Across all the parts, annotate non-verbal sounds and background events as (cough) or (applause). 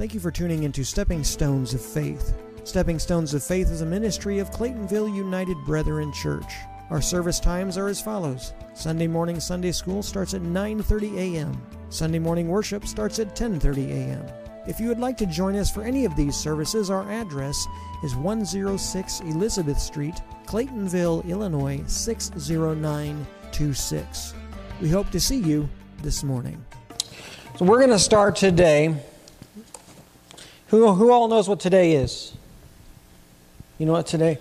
Thank you for tuning into Stepping Stones of Faith. Stepping Stones of Faith is a ministry of Claytonville United Brethren Church. Our service times are as follows. Sunday morning Sunday school starts at 9:30 a.m. Sunday morning worship starts at 10:30 a.m. If you would like to join us for any of these services, our address is 106 Elizabeth Street, Claytonville, Illinois 60926. We hope to see you this morning. So we're going to start today. Who, who all knows what today is? You know what today?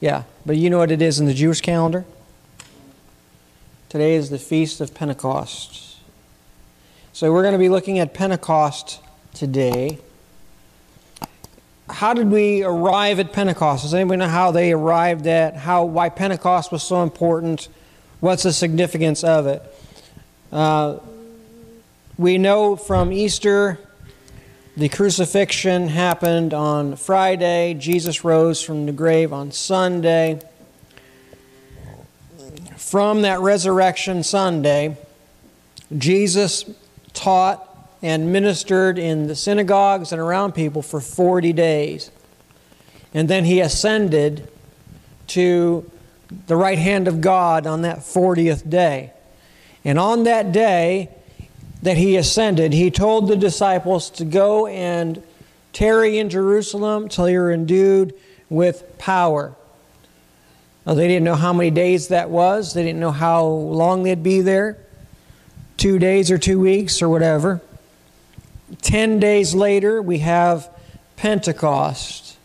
Yeah, but you know what it is in the Jewish calendar? Today is the Feast of Pentecost. So we're going to be looking at Pentecost today. How did we arrive at Pentecost? Does anybody know how they arrived at how why Pentecost was so important? What's the significance of it? Uh, we know from Easter the crucifixion happened on Friday. Jesus rose from the grave on Sunday. From that resurrection Sunday, Jesus taught and ministered in the synagogues and around people for 40 days. And then he ascended to the right hand of God on that 40th day. And on that day, that he ascended, he told the disciples to go and tarry in Jerusalem till you're endued with power. Now, they didn't know how many days that was, they didn't know how long they'd be there two days or two weeks or whatever. Ten days later, we have Pentecost,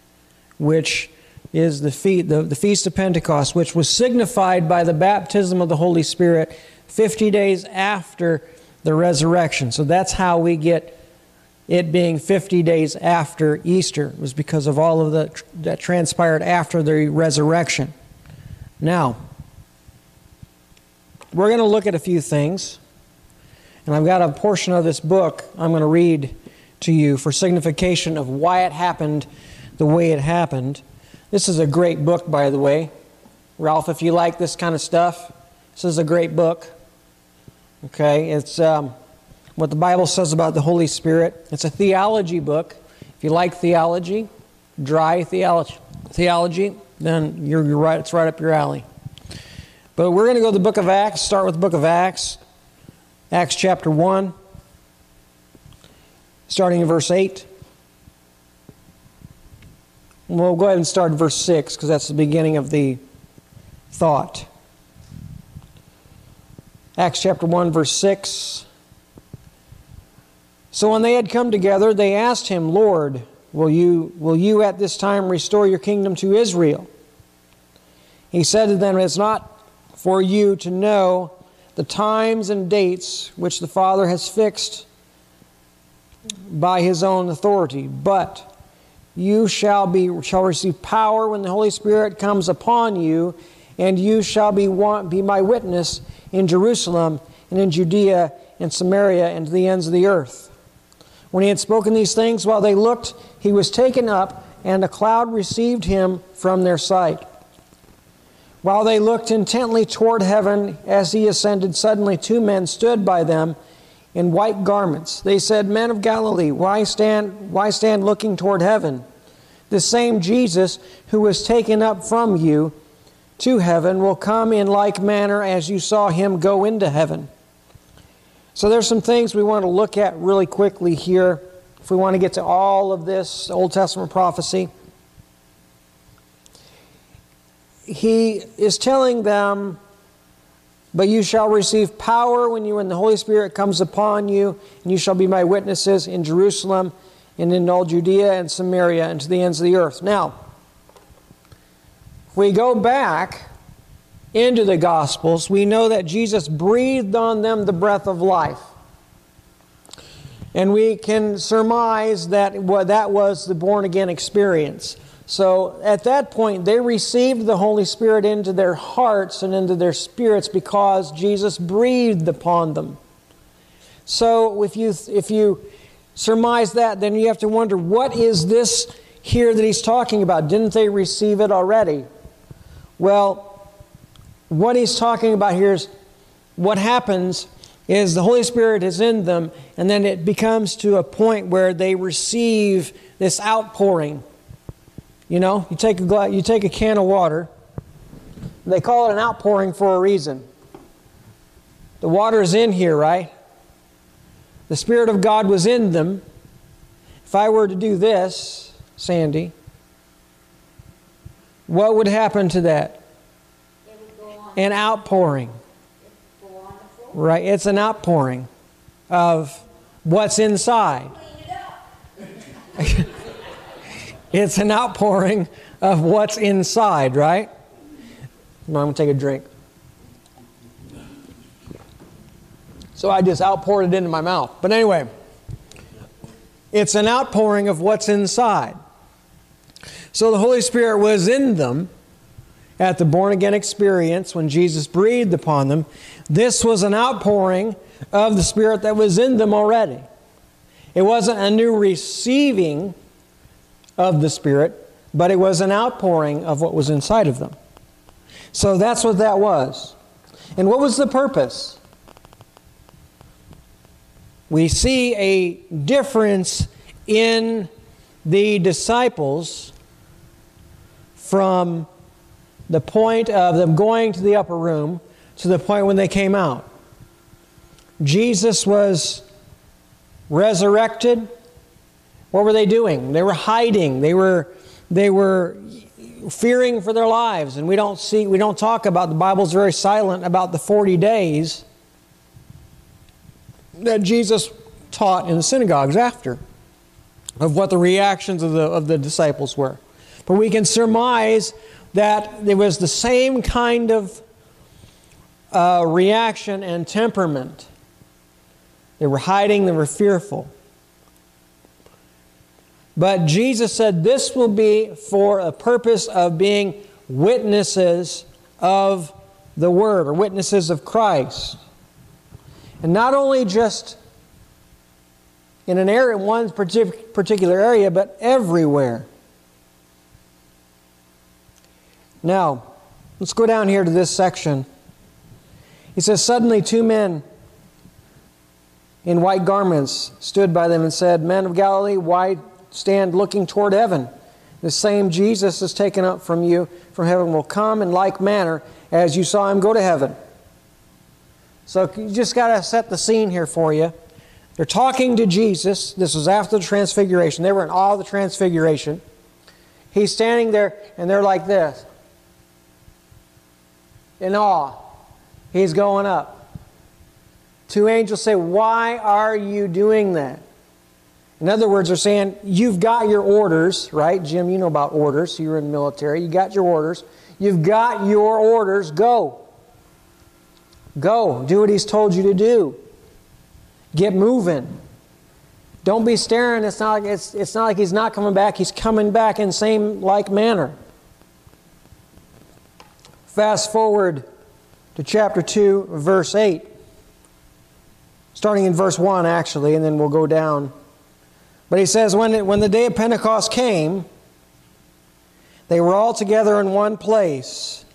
which is the, fe- the, the Feast of Pentecost, which was signified by the baptism of the Holy Spirit 50 days after the resurrection. So that's how we get it being 50 days after Easter. It was because of all of the that transpired after the resurrection. Now, we're going to look at a few things. And I've got a portion of this book I'm going to read to you for signification of why it happened the way it happened. This is a great book, by the way. Ralph, if you like this kind of stuff, this is a great book. Okay, it's um, what the Bible says about the Holy Spirit. It's a theology book. If you like theology, dry theology, theology, then you're, you're right. It's right up your alley. But we're going to go to the book of Acts. Start with the book of Acts, Acts chapter one, starting in verse eight. We'll go ahead and start in verse six because that's the beginning of the thought. Acts chapter 1, verse 6. So when they had come together, they asked him, Lord, will you, will you at this time restore your kingdom to Israel? He said to them, It's not for you to know the times and dates which the Father has fixed by his own authority, but you shall, be, shall receive power when the Holy Spirit comes upon you, and you shall be, be my witness in Jerusalem and in Judea and Samaria and to the ends of the earth. When he had spoken these things, while they looked, he was taken up, and a cloud received him from their sight. While they looked intently toward heaven as he ascended, suddenly two men stood by them in white garments. They said, Men of Galilee, why stand, why stand looking toward heaven? The same Jesus who was taken up from you to heaven will come in like manner as you saw him go into heaven. So there's some things we want to look at really quickly here if we want to get to all of this Old Testament prophecy. He is telling them, But you shall receive power when you when the Holy Spirit comes upon you, and you shall be my witnesses in Jerusalem and in all Judea and Samaria and to the ends of the earth. Now, we go back into the Gospels, we know that Jesus breathed on them the breath of life. And we can surmise that that was the born again experience. So at that point, they received the Holy Spirit into their hearts and into their spirits because Jesus breathed upon them. So if you, if you surmise that, then you have to wonder what is this here that he's talking about? Didn't they receive it already? Well, what he's talking about here is what happens is the Holy Spirit is in them, and then it becomes to a point where they receive this outpouring. You know, you take a glass, you take a can of water. They call it an outpouring for a reason. The water is in here, right? The Spirit of God was in them. If I were to do this, Sandy, what would happen to that? An outpouring. Right? It's an outpouring of what's inside. (laughs) it's an outpouring of what's inside, right? I'm going to take a drink. So I just outpoured it into my mouth. But anyway, it's an outpouring of what's inside. So the Holy Spirit was in them at the born again experience when Jesus breathed upon them. This was an outpouring of the Spirit that was in them already. It wasn't a new receiving of the Spirit, but it was an outpouring of what was inside of them. So that's what that was. And what was the purpose? We see a difference in the disciples from the point of them going to the upper room to the point when they came out. Jesus was resurrected. What were they doing? They were hiding. They were, they were fearing for their lives. And we don't see, we don't talk about, the Bible's very silent about the 40 days that Jesus taught in the synagogues after of what the reactions of the, of the disciples were. But we can surmise that it was the same kind of uh, reaction and temperament. They were hiding, they were fearful. But Jesus said this will be for a purpose of being witnesses of the Word or witnesses of Christ. And not only just in an area, one particular area, but everywhere. Now, let's go down here to this section. He says, Suddenly two men in white garments stood by them and said, Men of Galilee, why stand looking toward heaven? The same Jesus is taken up from you from heaven will come in like manner as you saw him go to heaven. So you just got to set the scene here for you. They're talking to Jesus. This was after the transfiguration. They were in of the transfiguration. He's standing there, and they're like this in awe. He's going up. Two angels say, Why are you doing that? In other words, they're saying, You've got your orders, right? Jim, you know about orders. You were in the military. You got your orders. You've got your orders. Go. Go. Do what He's told you to do. Get moving. Don't be staring. It's not like, it's, it's not like He's not coming back. He's coming back in same like manner. Fast forward to chapter 2, verse 8. Starting in verse 1, actually, and then we'll go down. But he says, when, it, when the day of Pentecost came, they were all together in one place.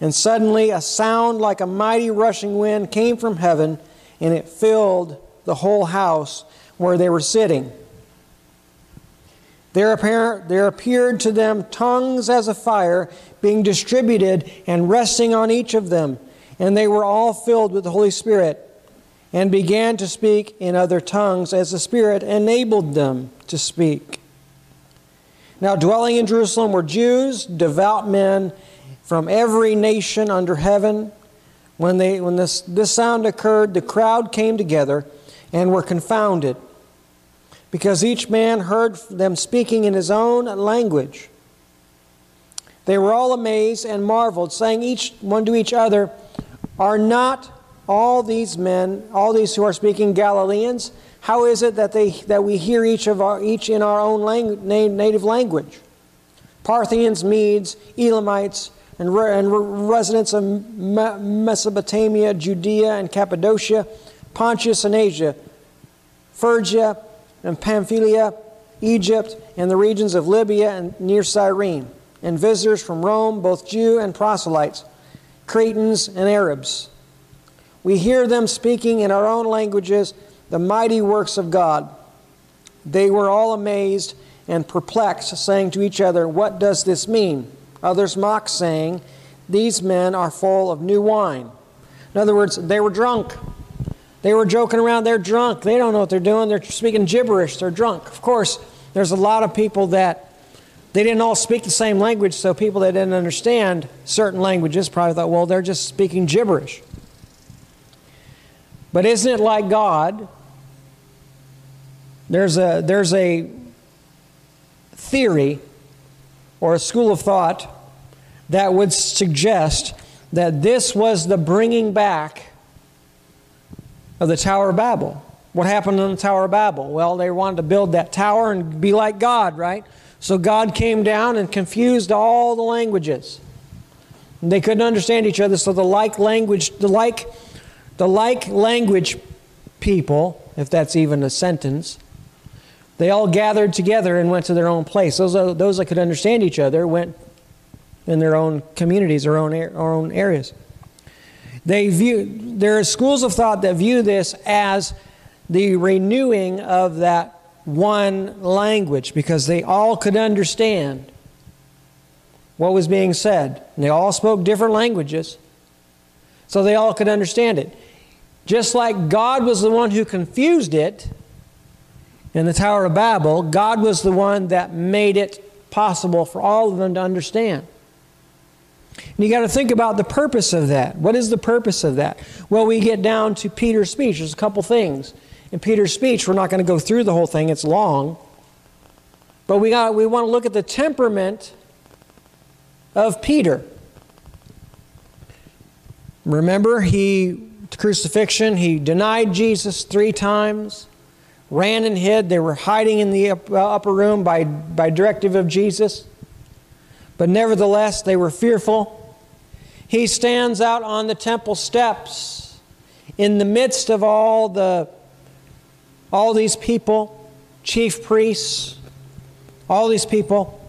And suddenly a sound like a mighty rushing wind came from heaven, and it filled the whole house where they were sitting. There, appeared to them tongues as a fire being distributed and resting on each of them. And they were all filled with the Holy Spirit and began to speak in other tongues as the Spirit enabled them to speak. Now, dwelling in Jerusalem were Jews, devout men from every nation under heaven. When, they, when this, this sound occurred, the crowd came together and were confounded because each man heard them speaking in his own language. They were all amazed and marveled, saying each one to each other, Are not all these men, all these who are speaking Galileans? How is it that, they, that we hear each, of our, each in our own native language? Parthians, Medes, Elamites, and, re, and residents of Mesopotamia, Judea and Cappadocia, Pontus and Asia, Phrygia and Pamphylia, Egypt, and the regions of Libya and near Cyrene, and visitors from Rome, both Jew and proselytes, Cretans and Arabs. we hear them speaking in our own languages the mighty works of God. They were all amazed and perplexed, saying to each other, What does this mean? Others mocked, saying, These men are full of new wine. In other words, they were drunk. They were joking around, they're drunk. They don't know what they're doing. They're speaking gibberish, they're drunk. Of course, there's a lot of people that they didn't all speak the same language, so people that didn't understand certain languages probably thought, well, they're just speaking gibberish. But isn't it like God? There's a, there's a theory or a school of thought that would suggest that this was the bringing back of the Tower of Babel. What happened in the Tower of Babel? Well, they wanted to build that tower and be like God, right? So God came down and confused all the languages. They couldn't understand each other, so the like language, the like, the like language people, if that's even a sentence, they all gathered together and went to their own place. Those, uh, those that could understand each other went in their own communities, their own, their own areas. They view, there are schools of thought that view this as the renewing of that one language because they all could understand what was being said. And they all spoke different languages, so they all could understand it. Just like God was the one who confused it in the Tower of Babel, God was the one that made it possible for all of them to understand. And you got to think about the purpose of that. What is the purpose of that? Well, we get down to Peter's speech. There's a couple things in Peter's speech. We're not going to go through the whole thing, it's long. But we, got, we want to look at the temperament of Peter. Remember, he, crucifixion, he denied Jesus three times, ran and hid. They were hiding in the uh, upper room by, by directive of Jesus. But nevertheless, they were fearful. He stands out on the temple steps in the midst of all the all these people, chief priests, all these people,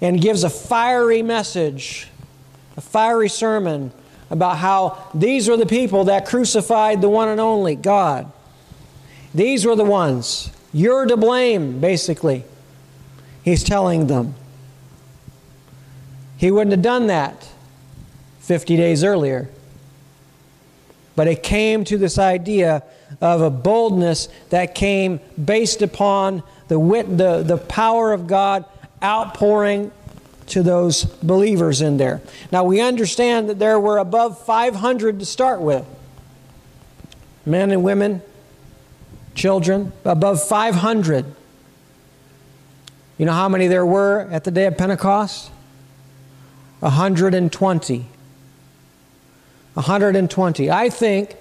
and gives a fiery message, a fiery sermon about how these were the people that crucified the one and only God. These were the ones. You're to blame, basically. He's telling them. He wouldn't have done that 50 days earlier. But it came to this idea of a boldness that came based upon the, wit, the, the power of God outpouring to those believers in there. Now we understand that there were above 500 to start with men and women, children, above 500. You know how many there were at the day of Pentecost? 120. 120. I think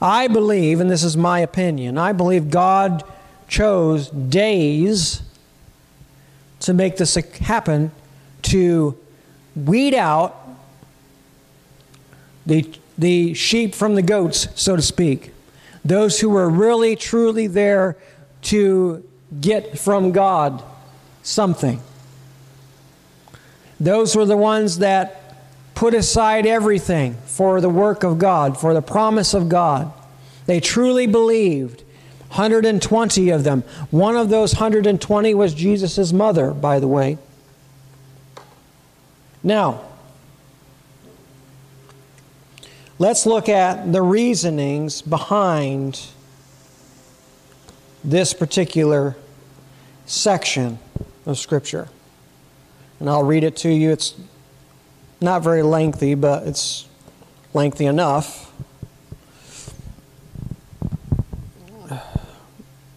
I believe, and this is my opinion, I believe God chose days to make this happen to weed out the, the sheep from the goats, so to speak. Those who were really, truly there to get from God something. Those were the ones that put aside everything for the work of God, for the promise of God. They truly believed. 120 of them. One of those 120 was Jesus' mother, by the way. Now, let's look at the reasonings behind this particular section of Scripture. And I'll read it to you. It's not very lengthy, but it's lengthy enough.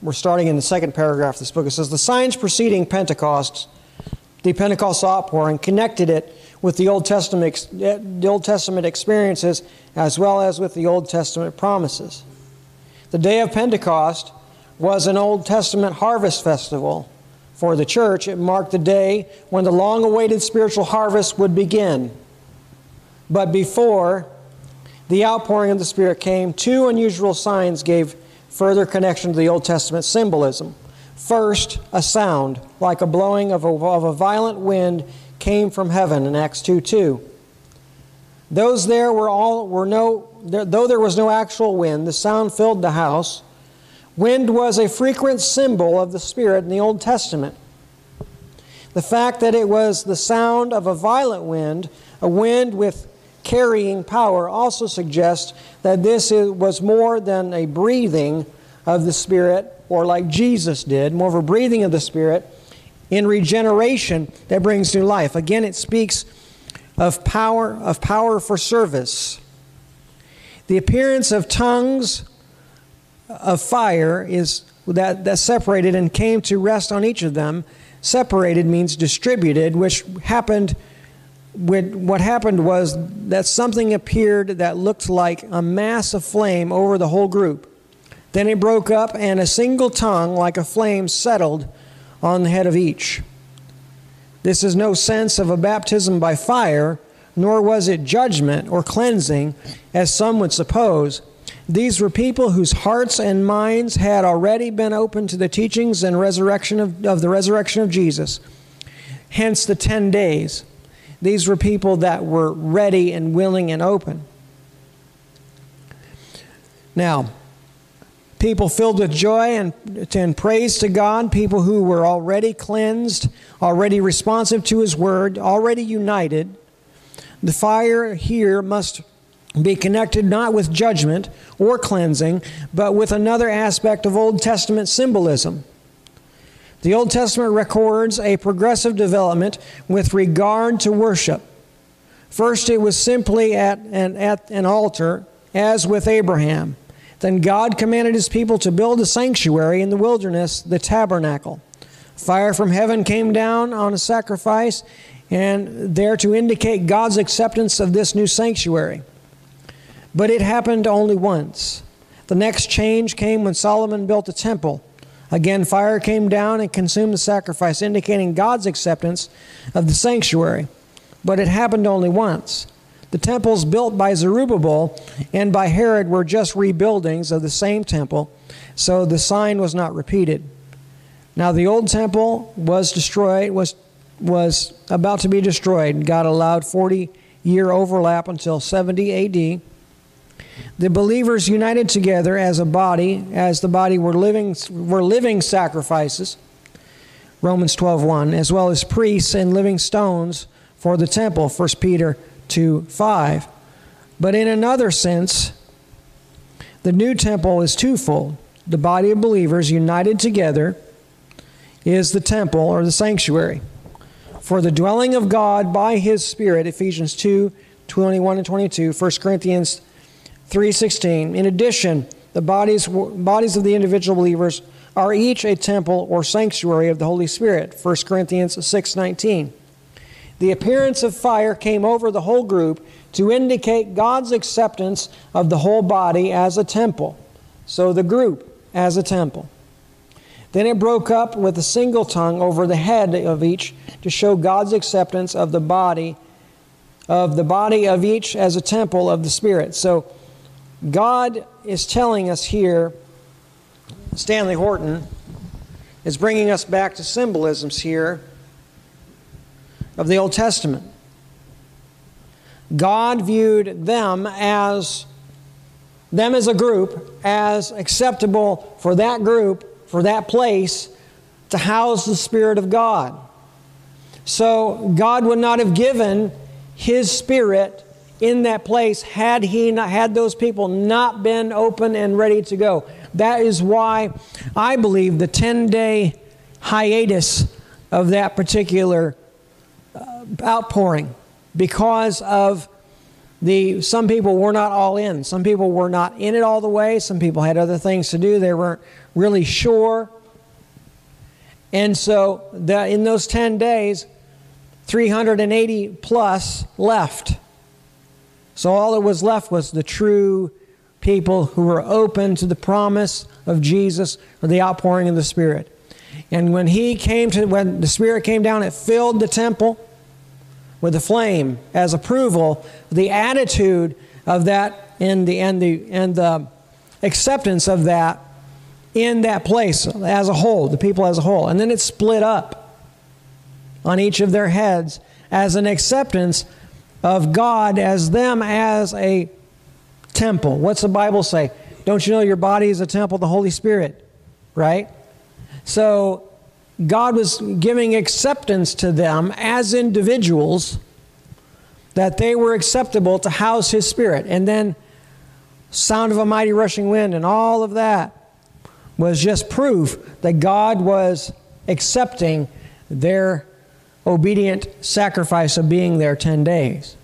We're starting in the second paragraph of this book. It says, The signs preceding Pentecost, the Pentecost outpouring, connected it with the Old Testament, the Old Testament experiences as well as with the Old Testament promises. The day of Pentecost was an Old Testament harvest festival for the church, it marked the day when the long awaited spiritual harvest would begin. But before the outpouring of the Spirit came, two unusual signs gave further connection to the Old Testament symbolism. First, a sound, like a blowing of a, of a violent wind, came from heaven in Acts 2 2. Those there were, all, were, no, there, though there was no actual wind, the sound filled the house. Wind was a frequent symbol of the Spirit in the Old Testament. The fact that it was the sound of a violent wind, a wind with carrying power, also suggests that this was more than a breathing of the Spirit, or like Jesus did, more of a breathing of the Spirit in regeneration that brings new life. Again, it speaks of power, of power for service. The appearance of tongues of fire is that, that separated and came to rest on each of them. Separated means distributed, which happened when what happened was that something appeared that looked like a mass of flame over the whole group. Then it broke up, and a single tongue, like a flame, settled on the head of each. This is no sense of a baptism by fire, nor was it judgment or cleansing, as some would suppose. These were people whose hearts and minds had already been open to the teachings and resurrection of, of the resurrection of Jesus. Hence the 10 days. These were people that were ready and willing and open. Now, people filled with joy and, and praise to God, people who were already cleansed, already responsive to His word, already united. The fire here must be connected not with judgment or cleansing, but with another aspect of Old Testament symbolism. The Old Testament records a progressive development with regard to worship. First, it was simply at an, at an altar, as with Abraham. Then God commanded his people to build a sanctuary in the wilderness, the tabernacle. Fire from heaven came down on a sacrifice, and there to indicate God's acceptance of this new sanctuary. But it happened only once. The next change came when Solomon built a temple. Again, fire came down and consumed the sacrifice, indicating God's acceptance of the sanctuary. But it happened only once. The temples built by Zerubbabel and by Herod were just rebuildings of the same temple, so the sign was not repeated. Now the old temple was destroyed, was, was about to be destroyed. God allowed 40 year overlap until 70 AD the believers united together as a body, as the body were living, were living sacrifices, Romans 12.1, as well as priests and living stones for the temple, 1 Peter 2 5. But in another sense, the new temple is twofold. The body of believers united together is the temple or the sanctuary. For the dwelling of God by his Spirit, Ephesians 2 21 and 22, 1 Corinthians 3:16. In addition, the bodies bodies of the individual believers are each a temple or sanctuary of the Holy Spirit. 1 Corinthians 6:19. The appearance of fire came over the whole group to indicate God's acceptance of the whole body as a temple. So the group as a temple. Then it broke up with a single tongue over the head of each to show God's acceptance of the body of the body of each as a temple of the Spirit. So God is telling us here, Stanley Horton is bringing us back to symbolisms here of the Old Testament. God viewed them as them as a group as acceptable for that group, for that place to house the Spirit of God. So God would not have given His Spirit in that place had he not had those people not been open and ready to go. That is why I believe the 10 day hiatus of that particular uh, outpouring because of the some people were not all in. Some people were not in it all the way. Some people had other things to do. They weren't really sure. And so in those 10 days 380 plus left so all that was left was the true people who were open to the promise of Jesus or the outpouring of the Spirit. And when he came to when the Spirit came down, it filled the temple with the flame as approval, the attitude of that and the and the and the acceptance of that in that place as a whole, the people as a whole. And then it split up on each of their heads as an acceptance of God as them as a temple. What's the Bible say? Don't you know your body is a temple of the Holy Spirit? Right? So God was giving acceptance to them as individuals that they were acceptable to house His Spirit. And then, sound of a mighty rushing wind and all of that was just proof that God was accepting their obedient sacrifice of being there 10 days.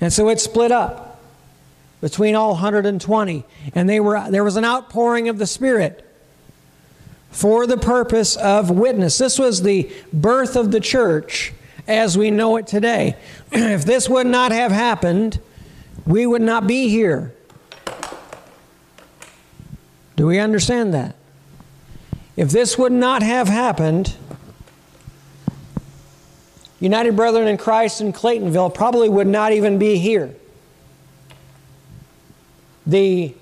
And so it split up between all 120 and they were there was an outpouring of the spirit for the purpose of witness. This was the birth of the church as we know it today. (clears throat) if this would not have happened, we would not be here. Do we understand that? If this would not have happened, United Brethren in Christ in Claytonville probably would not even be here. The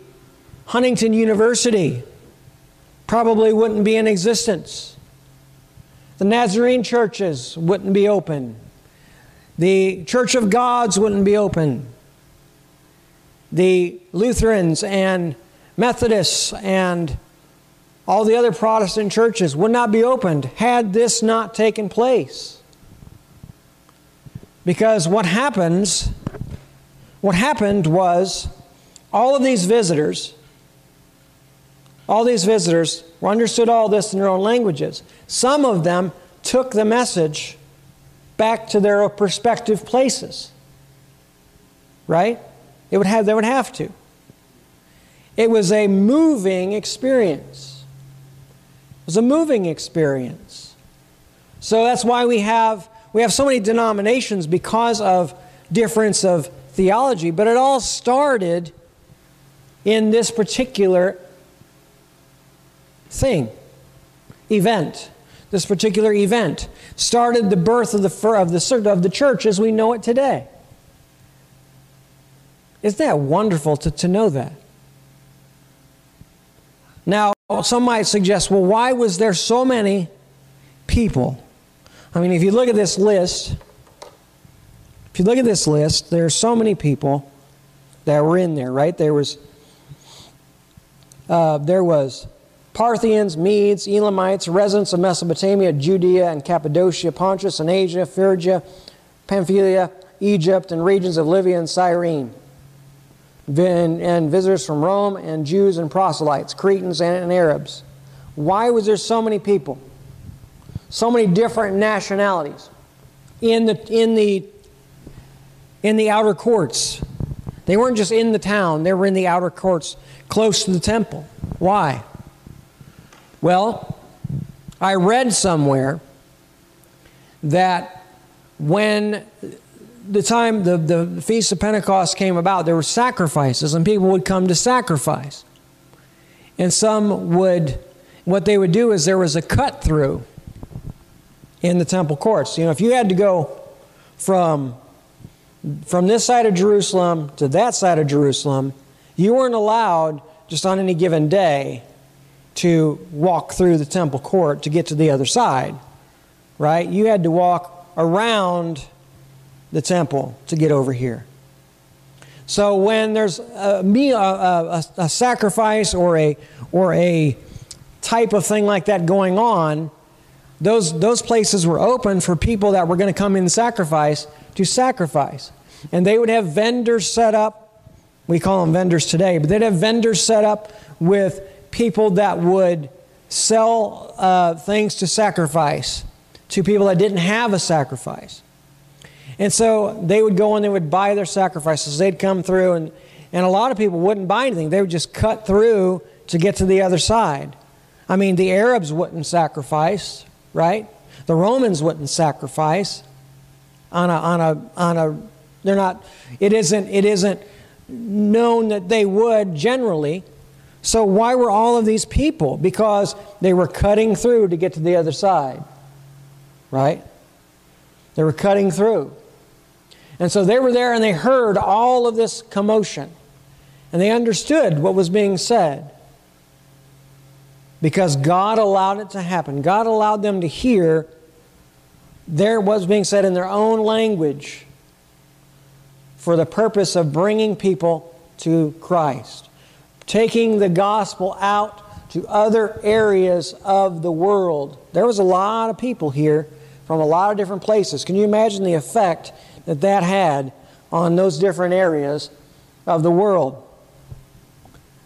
Huntington University probably wouldn't be in existence. The Nazarene churches wouldn't be open. The Church of Gods wouldn't be open. The Lutherans and Methodists and all the other Protestant churches would not be opened had this not taken place. Because what happens, what happened was all of these visitors, all these visitors understood all this in their own languages. Some of them took the message back to their respective places. Right? It would have, they would have to. It was a moving experience. It was a moving experience. So that's why we have, we have so many denominations because of difference of theology, but it all started in this particular thing, event. This particular event started the birth of the, of the, of the church as we know it today. Isn't that wonderful to, to know that? Now, some might suggest, well, why was there so many people? I mean, if you look at this list, if you look at this list, there are so many people that were in there, right? There was, uh, there was Parthians, Medes, Elamites, residents of Mesopotamia, Judea and Cappadocia, Pontus and Asia, Phrygia, Pamphylia, Egypt, and regions of Libya and Cyrene and, and visitors from Rome, and Jews and proselytes, Cretans and, and Arabs. Why was there so many people? So many different nationalities in the, in the, in the outer courts. They weren't just in the town, they were in the outer courts close to the temple. Why? Well, I read somewhere that when the time the, the Feast of Pentecost came about, there were sacrifices, and people would come to sacrifice. And some would, what they would do is there was a cut through in the temple courts. You know, if you had to go from, from this side of Jerusalem to that side of Jerusalem, you weren't allowed just on any given day to walk through the temple court to get to the other side, right? You had to walk around the temple to get over here. So when there's a, meal, a, a, a sacrifice or a, or a type of thing like that going on, those, those places were open for people that were going to come in and sacrifice to sacrifice. And they would have vendors set up. We call them vendors today, but they'd have vendors set up with people that would sell uh, things to sacrifice to people that didn't have a sacrifice. And so they would go and they would buy their sacrifices. They'd come through, and, and a lot of people wouldn't buy anything. They would just cut through to get to the other side. I mean, the Arabs wouldn't sacrifice, right? The Romans wouldn't sacrifice on a, on a, on a, they're not, it isn't, it isn't known that they would generally. So why were all of these people? Because they were cutting through to get to the other side, right? They were cutting through. And so they were there and they heard all of this commotion. And they understood what was being said. Because God allowed it to happen. God allowed them to hear there was being said in their own language for the purpose of bringing people to Christ, taking the gospel out to other areas of the world. There was a lot of people here from a lot of different places. Can you imagine the effect that that had on those different areas of the world?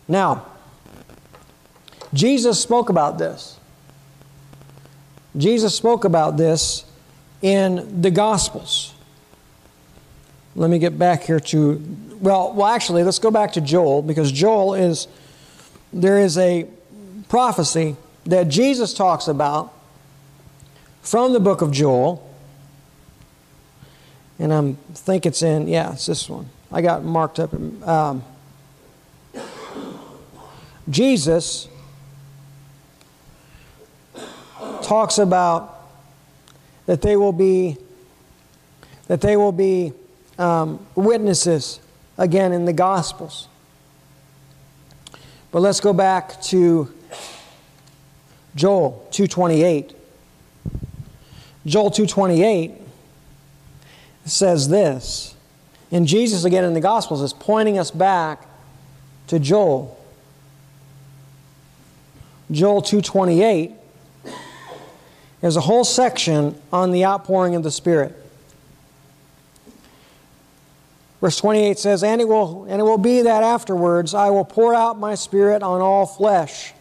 Now, Jesus spoke about this. Jesus spoke about this in the Gospels. Let me get back here to, well, well, actually, let's go back to Joel because Joel is, there is a prophecy that Jesus talks about from the book of Joel. And I think it's in, yeah, it's this one. I got marked up. Um, Jesus talks about that they will be that they will be um, witnesses again in the gospels. But let's go back to joel 228 joel 228 says this and jesus again in the gospels is pointing us back to joel. Joel 228 there's a whole section on the outpouring of the Spirit. Verse 28 says, and it, will, and it will be that afterwards I will pour out my Spirit on all flesh,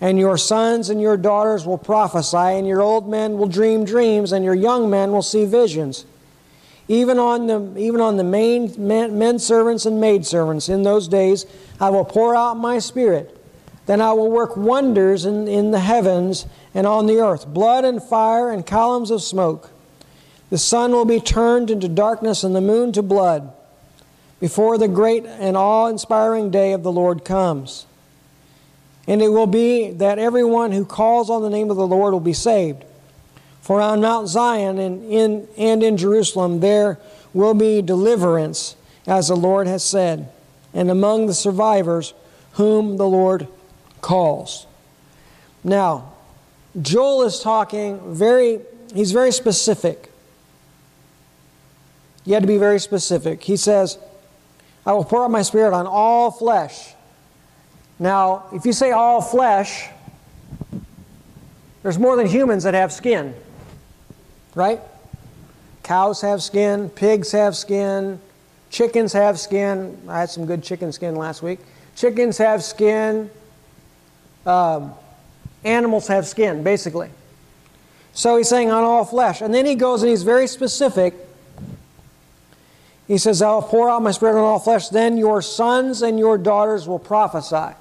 and your sons and your daughters will prophesy, and your old men will dream dreams, and your young men will see visions. Even on the, even on the main men, men servants and maid servants in those days, I will pour out my Spirit. Then I will work wonders in, in the heavens and on the earth blood and fire and columns of smoke. The sun will be turned into darkness and the moon to blood before the great and awe inspiring day of the Lord comes. And it will be that everyone who calls on the name of the Lord will be saved. For on Mount Zion and in, and in Jerusalem there will be deliverance, as the Lord has said, and among the survivors whom the Lord calls. Now, Joel is talking very, he's very specific. You had to be very specific. He says, I will pour out my spirit on all flesh. Now, if you say all flesh, there's more than humans that have skin, right? Cows have skin, pigs have skin, chickens have skin. I had some good chicken skin last week. Chickens have skin. Um, animals have skin, basically. So he's saying on all flesh. And then he goes and he's very specific. He says, I'll pour out my spirit on all flesh, then your sons and your daughters will prophesy.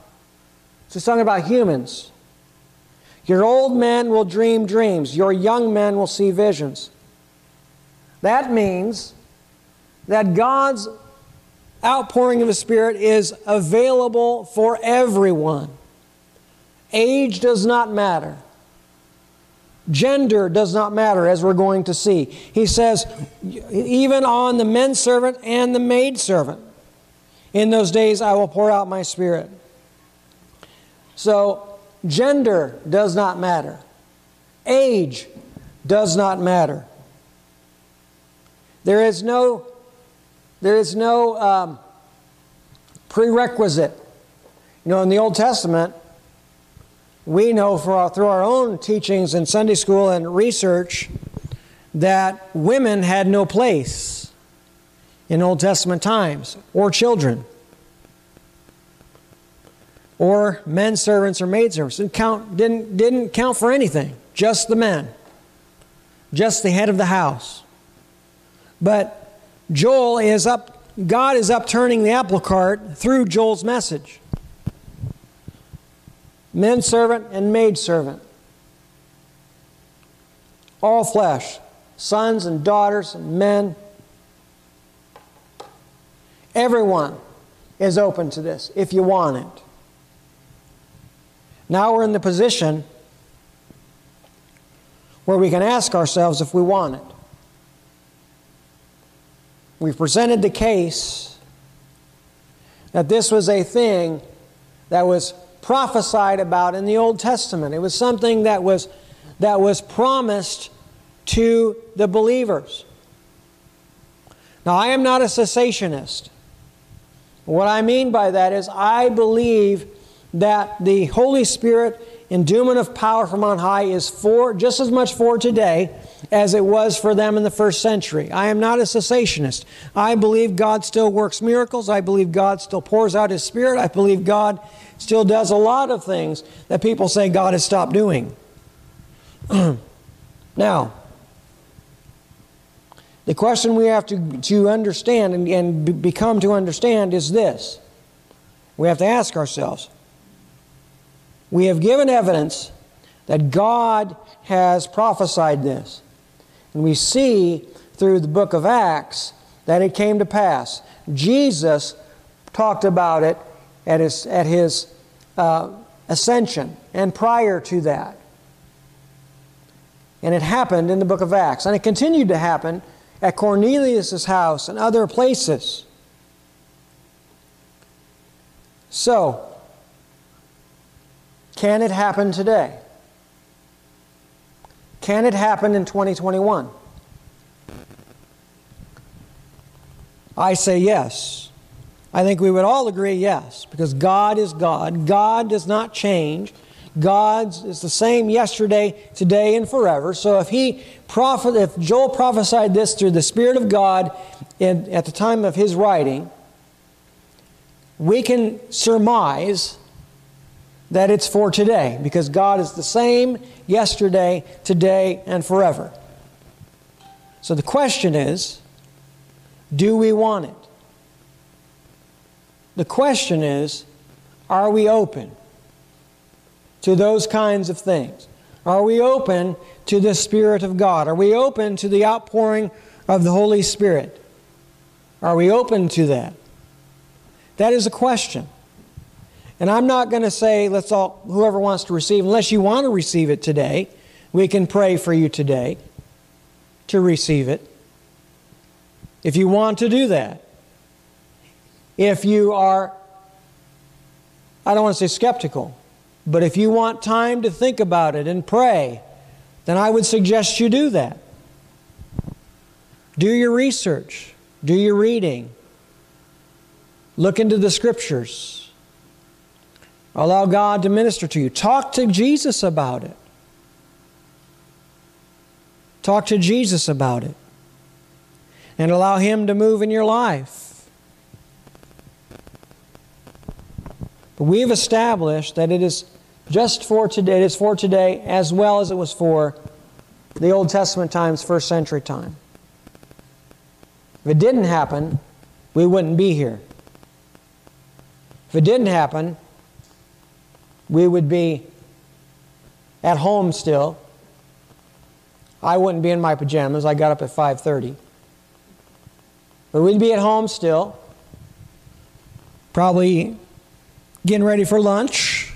So he's talking about humans. Your old men will dream dreams, your young men will see visions. That means that God's outpouring of His Spirit is available for everyone. Age does not matter. Gender does not matter, as we're going to see. He says, even on the men servant and the maid servant, in those days I will pour out my spirit. So, gender does not matter. Age does not matter. There is no, there is no um, prerequisite. You know, in the Old Testament, we know our, through our own teachings in Sunday school and research that women had no place in Old Testament times, or children, or men servants or maid servants. Didn't count, didn't, didn't count for anything, just the men, just the head of the house. But Joel is up, God is upturning the apple cart through Joel's message men servant and maid servant. All flesh, sons and daughters and men. Everyone is open to this if you want it. Now we're in the position where we can ask ourselves if we want it. We've presented the case that this was a thing that was prophesied about in the Old Testament. It was something that was, that was promised to the believers. Now, I am not a cessationist. What I mean by that is, I believe that the Holy Spirit endowment of power from on high is for just as much for today as it was for them in the first century. I am not a cessationist. I believe God still works miracles. I believe God still pours out His Spirit. I believe God still does a lot of things that people say God has stopped doing. (clears throat) now, the question we have to, to understand and, and become to understand is this. We have to ask ourselves we have given evidence that God has prophesied this. And we see through the book of Acts that it came to pass. Jesus talked about it at his, at his uh, ascension and prior to that. And it happened in the book of Acts. And it continued to happen at Cornelius' house and other places. So, can it happen today? Can it happen in 2021? I say yes. I think we would all agree yes, because God is God. God does not change. God is the same yesterday, today, and forever. So if he prophet, if Joel prophesied this through the Spirit of God in, at the time of his writing, we can surmise that it's for today because God is the same yesterday, today, and forever. So the question is do we want it? The question is are we open to those kinds of things? Are we open to the Spirit of God? Are we open to the outpouring of the Holy Spirit? Are we open to that? That is a question. And I'm not going to say, let's all, whoever wants to receive, unless you want to receive it today, we can pray for you today to receive it. If you want to do that. If you are, I don't want to say skeptical, but if you want time to think about it and pray, then I would suggest you do that. Do your research, do your reading, look into the scriptures. Allow God to minister to you. Talk to Jesus about it. Talk to Jesus about it. And allow Him to move in your life. But we've established that it is just for today, it is for today as well as it was for the Old Testament times, first century time. If it didn't happen, we wouldn't be here. If it didn't happen, we would be at home still. I wouldn't be in my pajamas. I got up at 5:30. But we'd be at home still. Probably getting ready for lunch,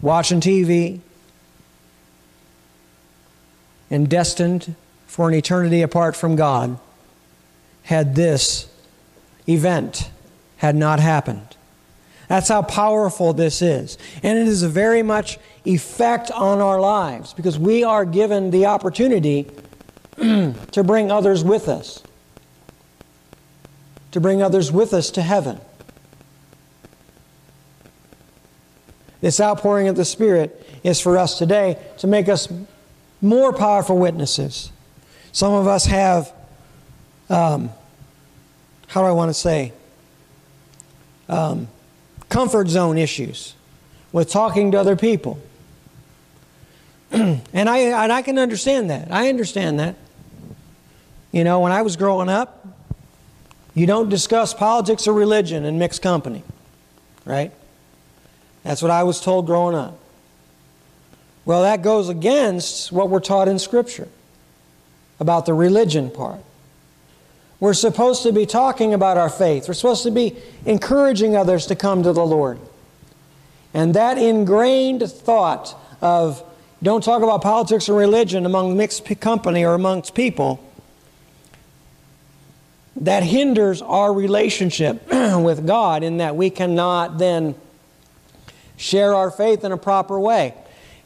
watching TV, and destined for an eternity apart from God had this event had not happened. That's how powerful this is. And it is a very much effect on our lives because we are given the opportunity (clears throat) to bring others with us, to bring others with us to heaven. This outpouring of the Spirit is for us today to make us more powerful witnesses. Some of us have, um, how do I want to say, um, comfort zone issues with talking to other people. (clears throat) and, I, and I can understand that. I understand that. You know, when I was growing up, you don't discuss politics or religion in mixed company, right? That's what I was told growing up. Well, that goes against what we're taught in Scripture about the religion part. We're supposed to be talking about our faith. We're supposed to be encouraging others to come to the Lord. And that ingrained thought of don't talk about politics or religion among mixed company or amongst people, that hinders our relationship (clears throat) with God in that we cannot then share our faith in a proper way.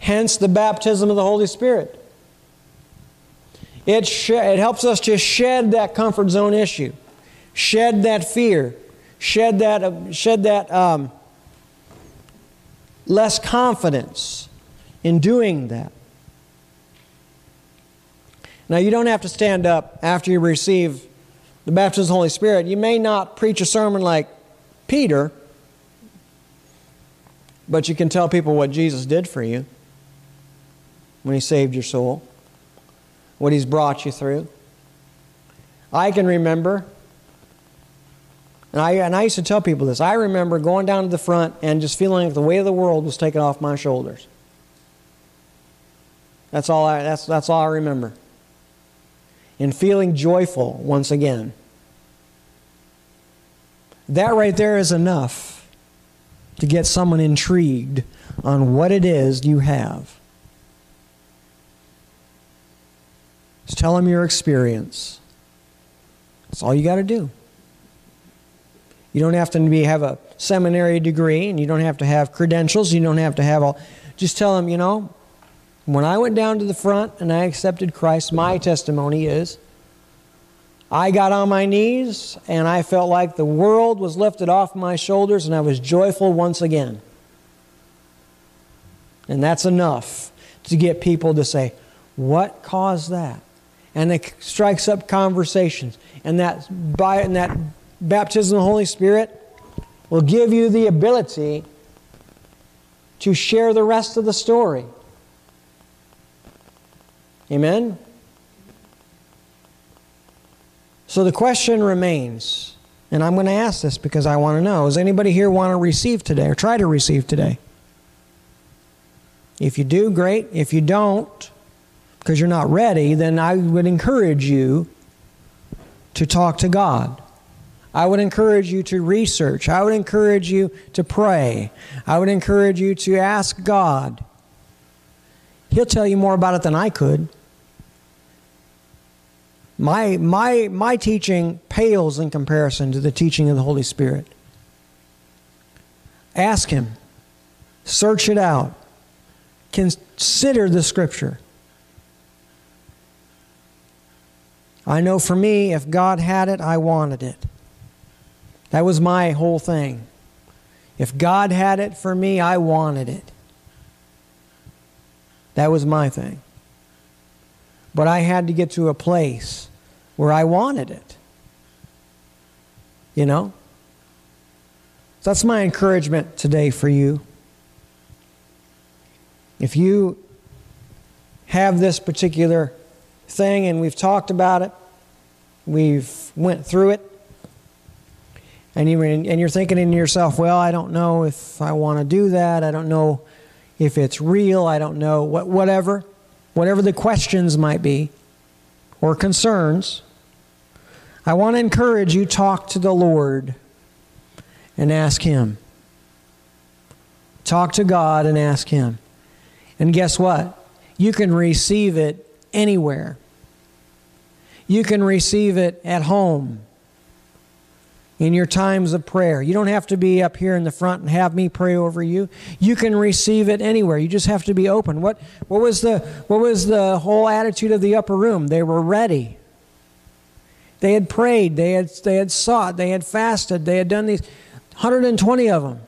Hence the baptism of the Holy Spirit. It, sh- it helps us to shed that comfort zone issue, shed that fear, shed that, uh, shed that um, less confidence in doing that. Now, you don't have to stand up after you receive the baptism of the Holy Spirit. You may not preach a sermon like Peter, but you can tell people what Jesus did for you when He saved your soul, what He's brought you through. I can remember, and I, and I used to tell people this, I remember going down to the front and just feeling like the weight of the world was taken off my shoulders. That's all I, that's, that's all I remember. And feeling joyful once again. That right there is enough to get someone intrigued on what it is you have. Just tell them your experience. That's all you got to do. You don't have to be, have a seminary degree and you don't have to have credentials. You don't have to have all. Just tell them, you know, when I went down to the front and I accepted Christ, my testimony is I got on my knees and I felt like the world was lifted off my shoulders and I was joyful once again. And that's enough to get people to say, What caused that? And it strikes up conversations. And that, by, and that baptism of the Holy Spirit will give you the ability to share the rest of the story. Amen? So the question remains, and I'm going to ask this because I want to know does anybody here want to receive today or try to receive today? If you do, great. If you don't, because you're not ready, then I would encourage you to talk to God. I would encourage you to research. I would encourage you to pray. I would encourage you to ask God. He'll tell you more about it than I could. My, my, my teaching pales in comparison to the teaching of the Holy Spirit. Ask Him, search it out, consider the Scripture. I know for me, if God had it, I wanted it. That was my whole thing. If God had it for me, I wanted it. That was my thing. But I had to get to a place where I wanted it. You know? So that's my encouragement today for you. If you have this particular thing and we've talked about it, we've went through it, and, you, and you're thinking in yourself, well, I don't know if I want to do that. I don't know if it's real. I don't know what, whatever, whatever the questions might be or concerns. I want to encourage you talk to the Lord and ask him. Talk to God and ask him. And guess what? You can receive it anywhere. You can receive it at home in your times of prayer. You don't have to be up here in the front and have me pray over you. You can receive it anywhere. You just have to be open. What, what, was, the, what was the whole attitude of the upper room? They were ready. They had prayed, they had, they had sought, they had fasted, they had done these 120 of them.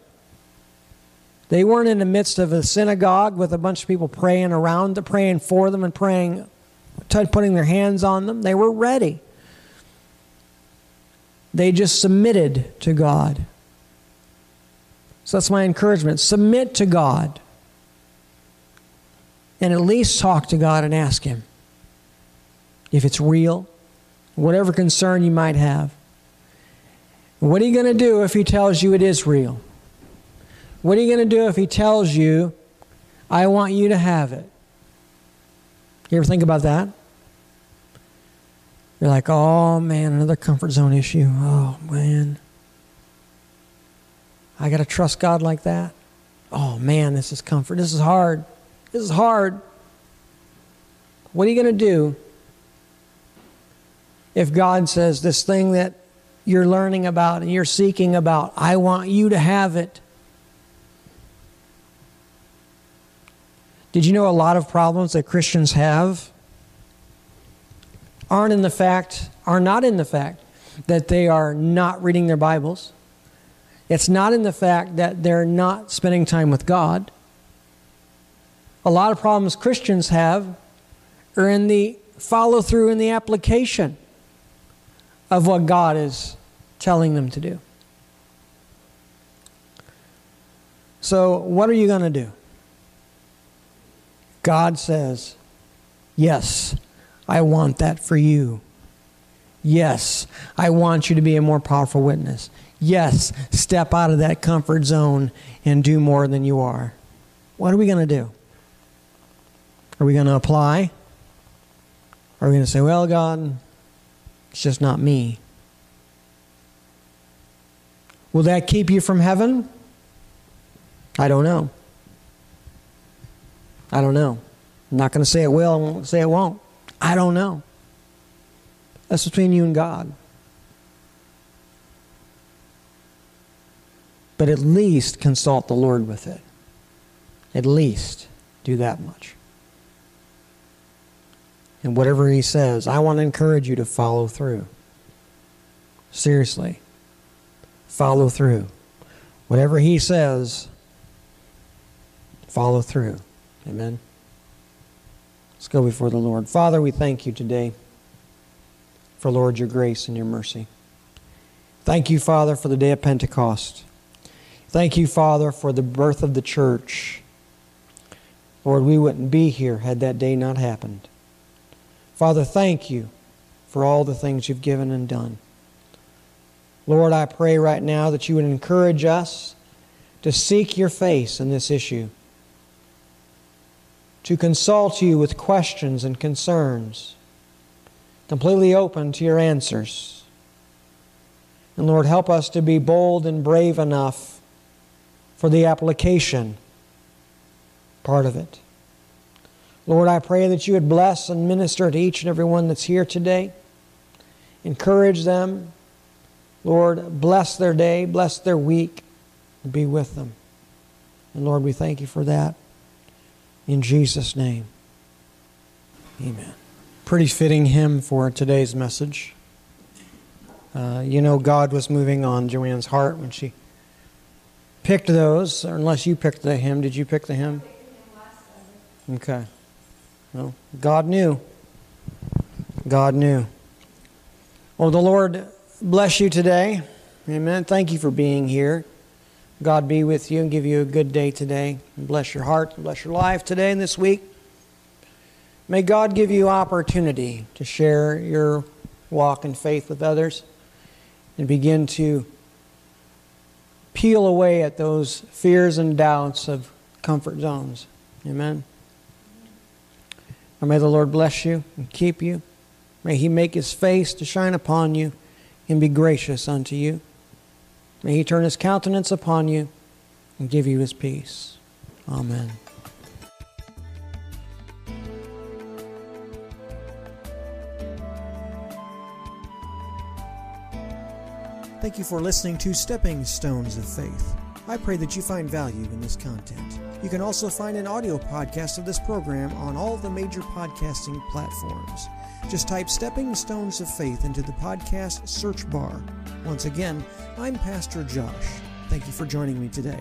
They weren't in the midst of a synagogue with a bunch of people praying around, praying for them and praying, putting their hands on them. They were ready. They just submitted to God. So that's my encouragement. Submit to God. And at least talk to God and ask Him if it's real, whatever concern you might have. What are you going to do if he tells you it is real? What are you going to do if he tells you, I want you to have it? You ever think about that? You're like, oh man, another comfort zone issue. Oh man. I got to trust God like that. Oh man, this is comfort. This is hard. This is hard. What are you going to do if God says, This thing that you're learning about and you're seeking about, I want you to have it. Did you know a lot of problems that Christians have aren't in the fact, are not in the fact that they are not reading their Bibles, It's not in the fact that they're not spending time with God. A lot of problems Christians have are in the follow through in the application of what God is telling them to do. So, what are you going to do? God says, Yes, I want that for you. Yes, I want you to be a more powerful witness. Yes, step out of that comfort zone and do more than you are. What are we going to do? Are we going to apply? Are we going to say, well, God, it's just not me? Will that keep you from heaven? I don't know. I don't know. I'm not going to say it will, I won't say it won't. I don't know. That's between you and God. But at least consult the Lord with it. At least do that much. And whatever He says, I want to encourage you to follow through. Seriously. Follow through. Whatever He says, follow through. Amen. Let's go before the Lord. Father, we thank you today for, Lord, your grace and your mercy. Thank you, Father, for the day of Pentecost. Thank you, Father, for the birth of the church. Lord, we wouldn't be here had that day not happened. Father, thank you for all the things you've given and done. Lord, I pray right now that you would encourage us to seek your face in this issue to consult you with questions and concerns, completely open to your answers. And Lord, help us to be bold and brave enough for the application part of it. Lord, I pray that you would bless and minister to each and every one that's here today. Encourage them. Lord, bless their day, bless their week, and be with them. And Lord, we thank you for that. In Jesus' name, amen. Pretty fitting hymn for today's message. Uh, you know, God was moving on Joanne's heart when she picked those, unless you picked the hymn. Did you pick the hymn? Okay. Well, God knew. God knew. Well, the Lord bless you today. Amen. Thank you for being here. God be with you and give you a good day today. And bless your heart and bless your life today and this week. May God give you opportunity to share your walk in faith with others and begin to peel away at those fears and doubts of comfort zones. Amen. And may the Lord bless you and keep you. May he make his face to shine upon you and be gracious unto you. May he turn his countenance upon you and give you his peace. Amen. Thank you for listening to Stepping Stones of Faith. I pray that you find value in this content. You can also find an audio podcast of this program on all the major podcasting platforms. Just type Stepping Stones of Faith into the podcast search bar. Once again, I'm Pastor Josh. Thank you for joining me today.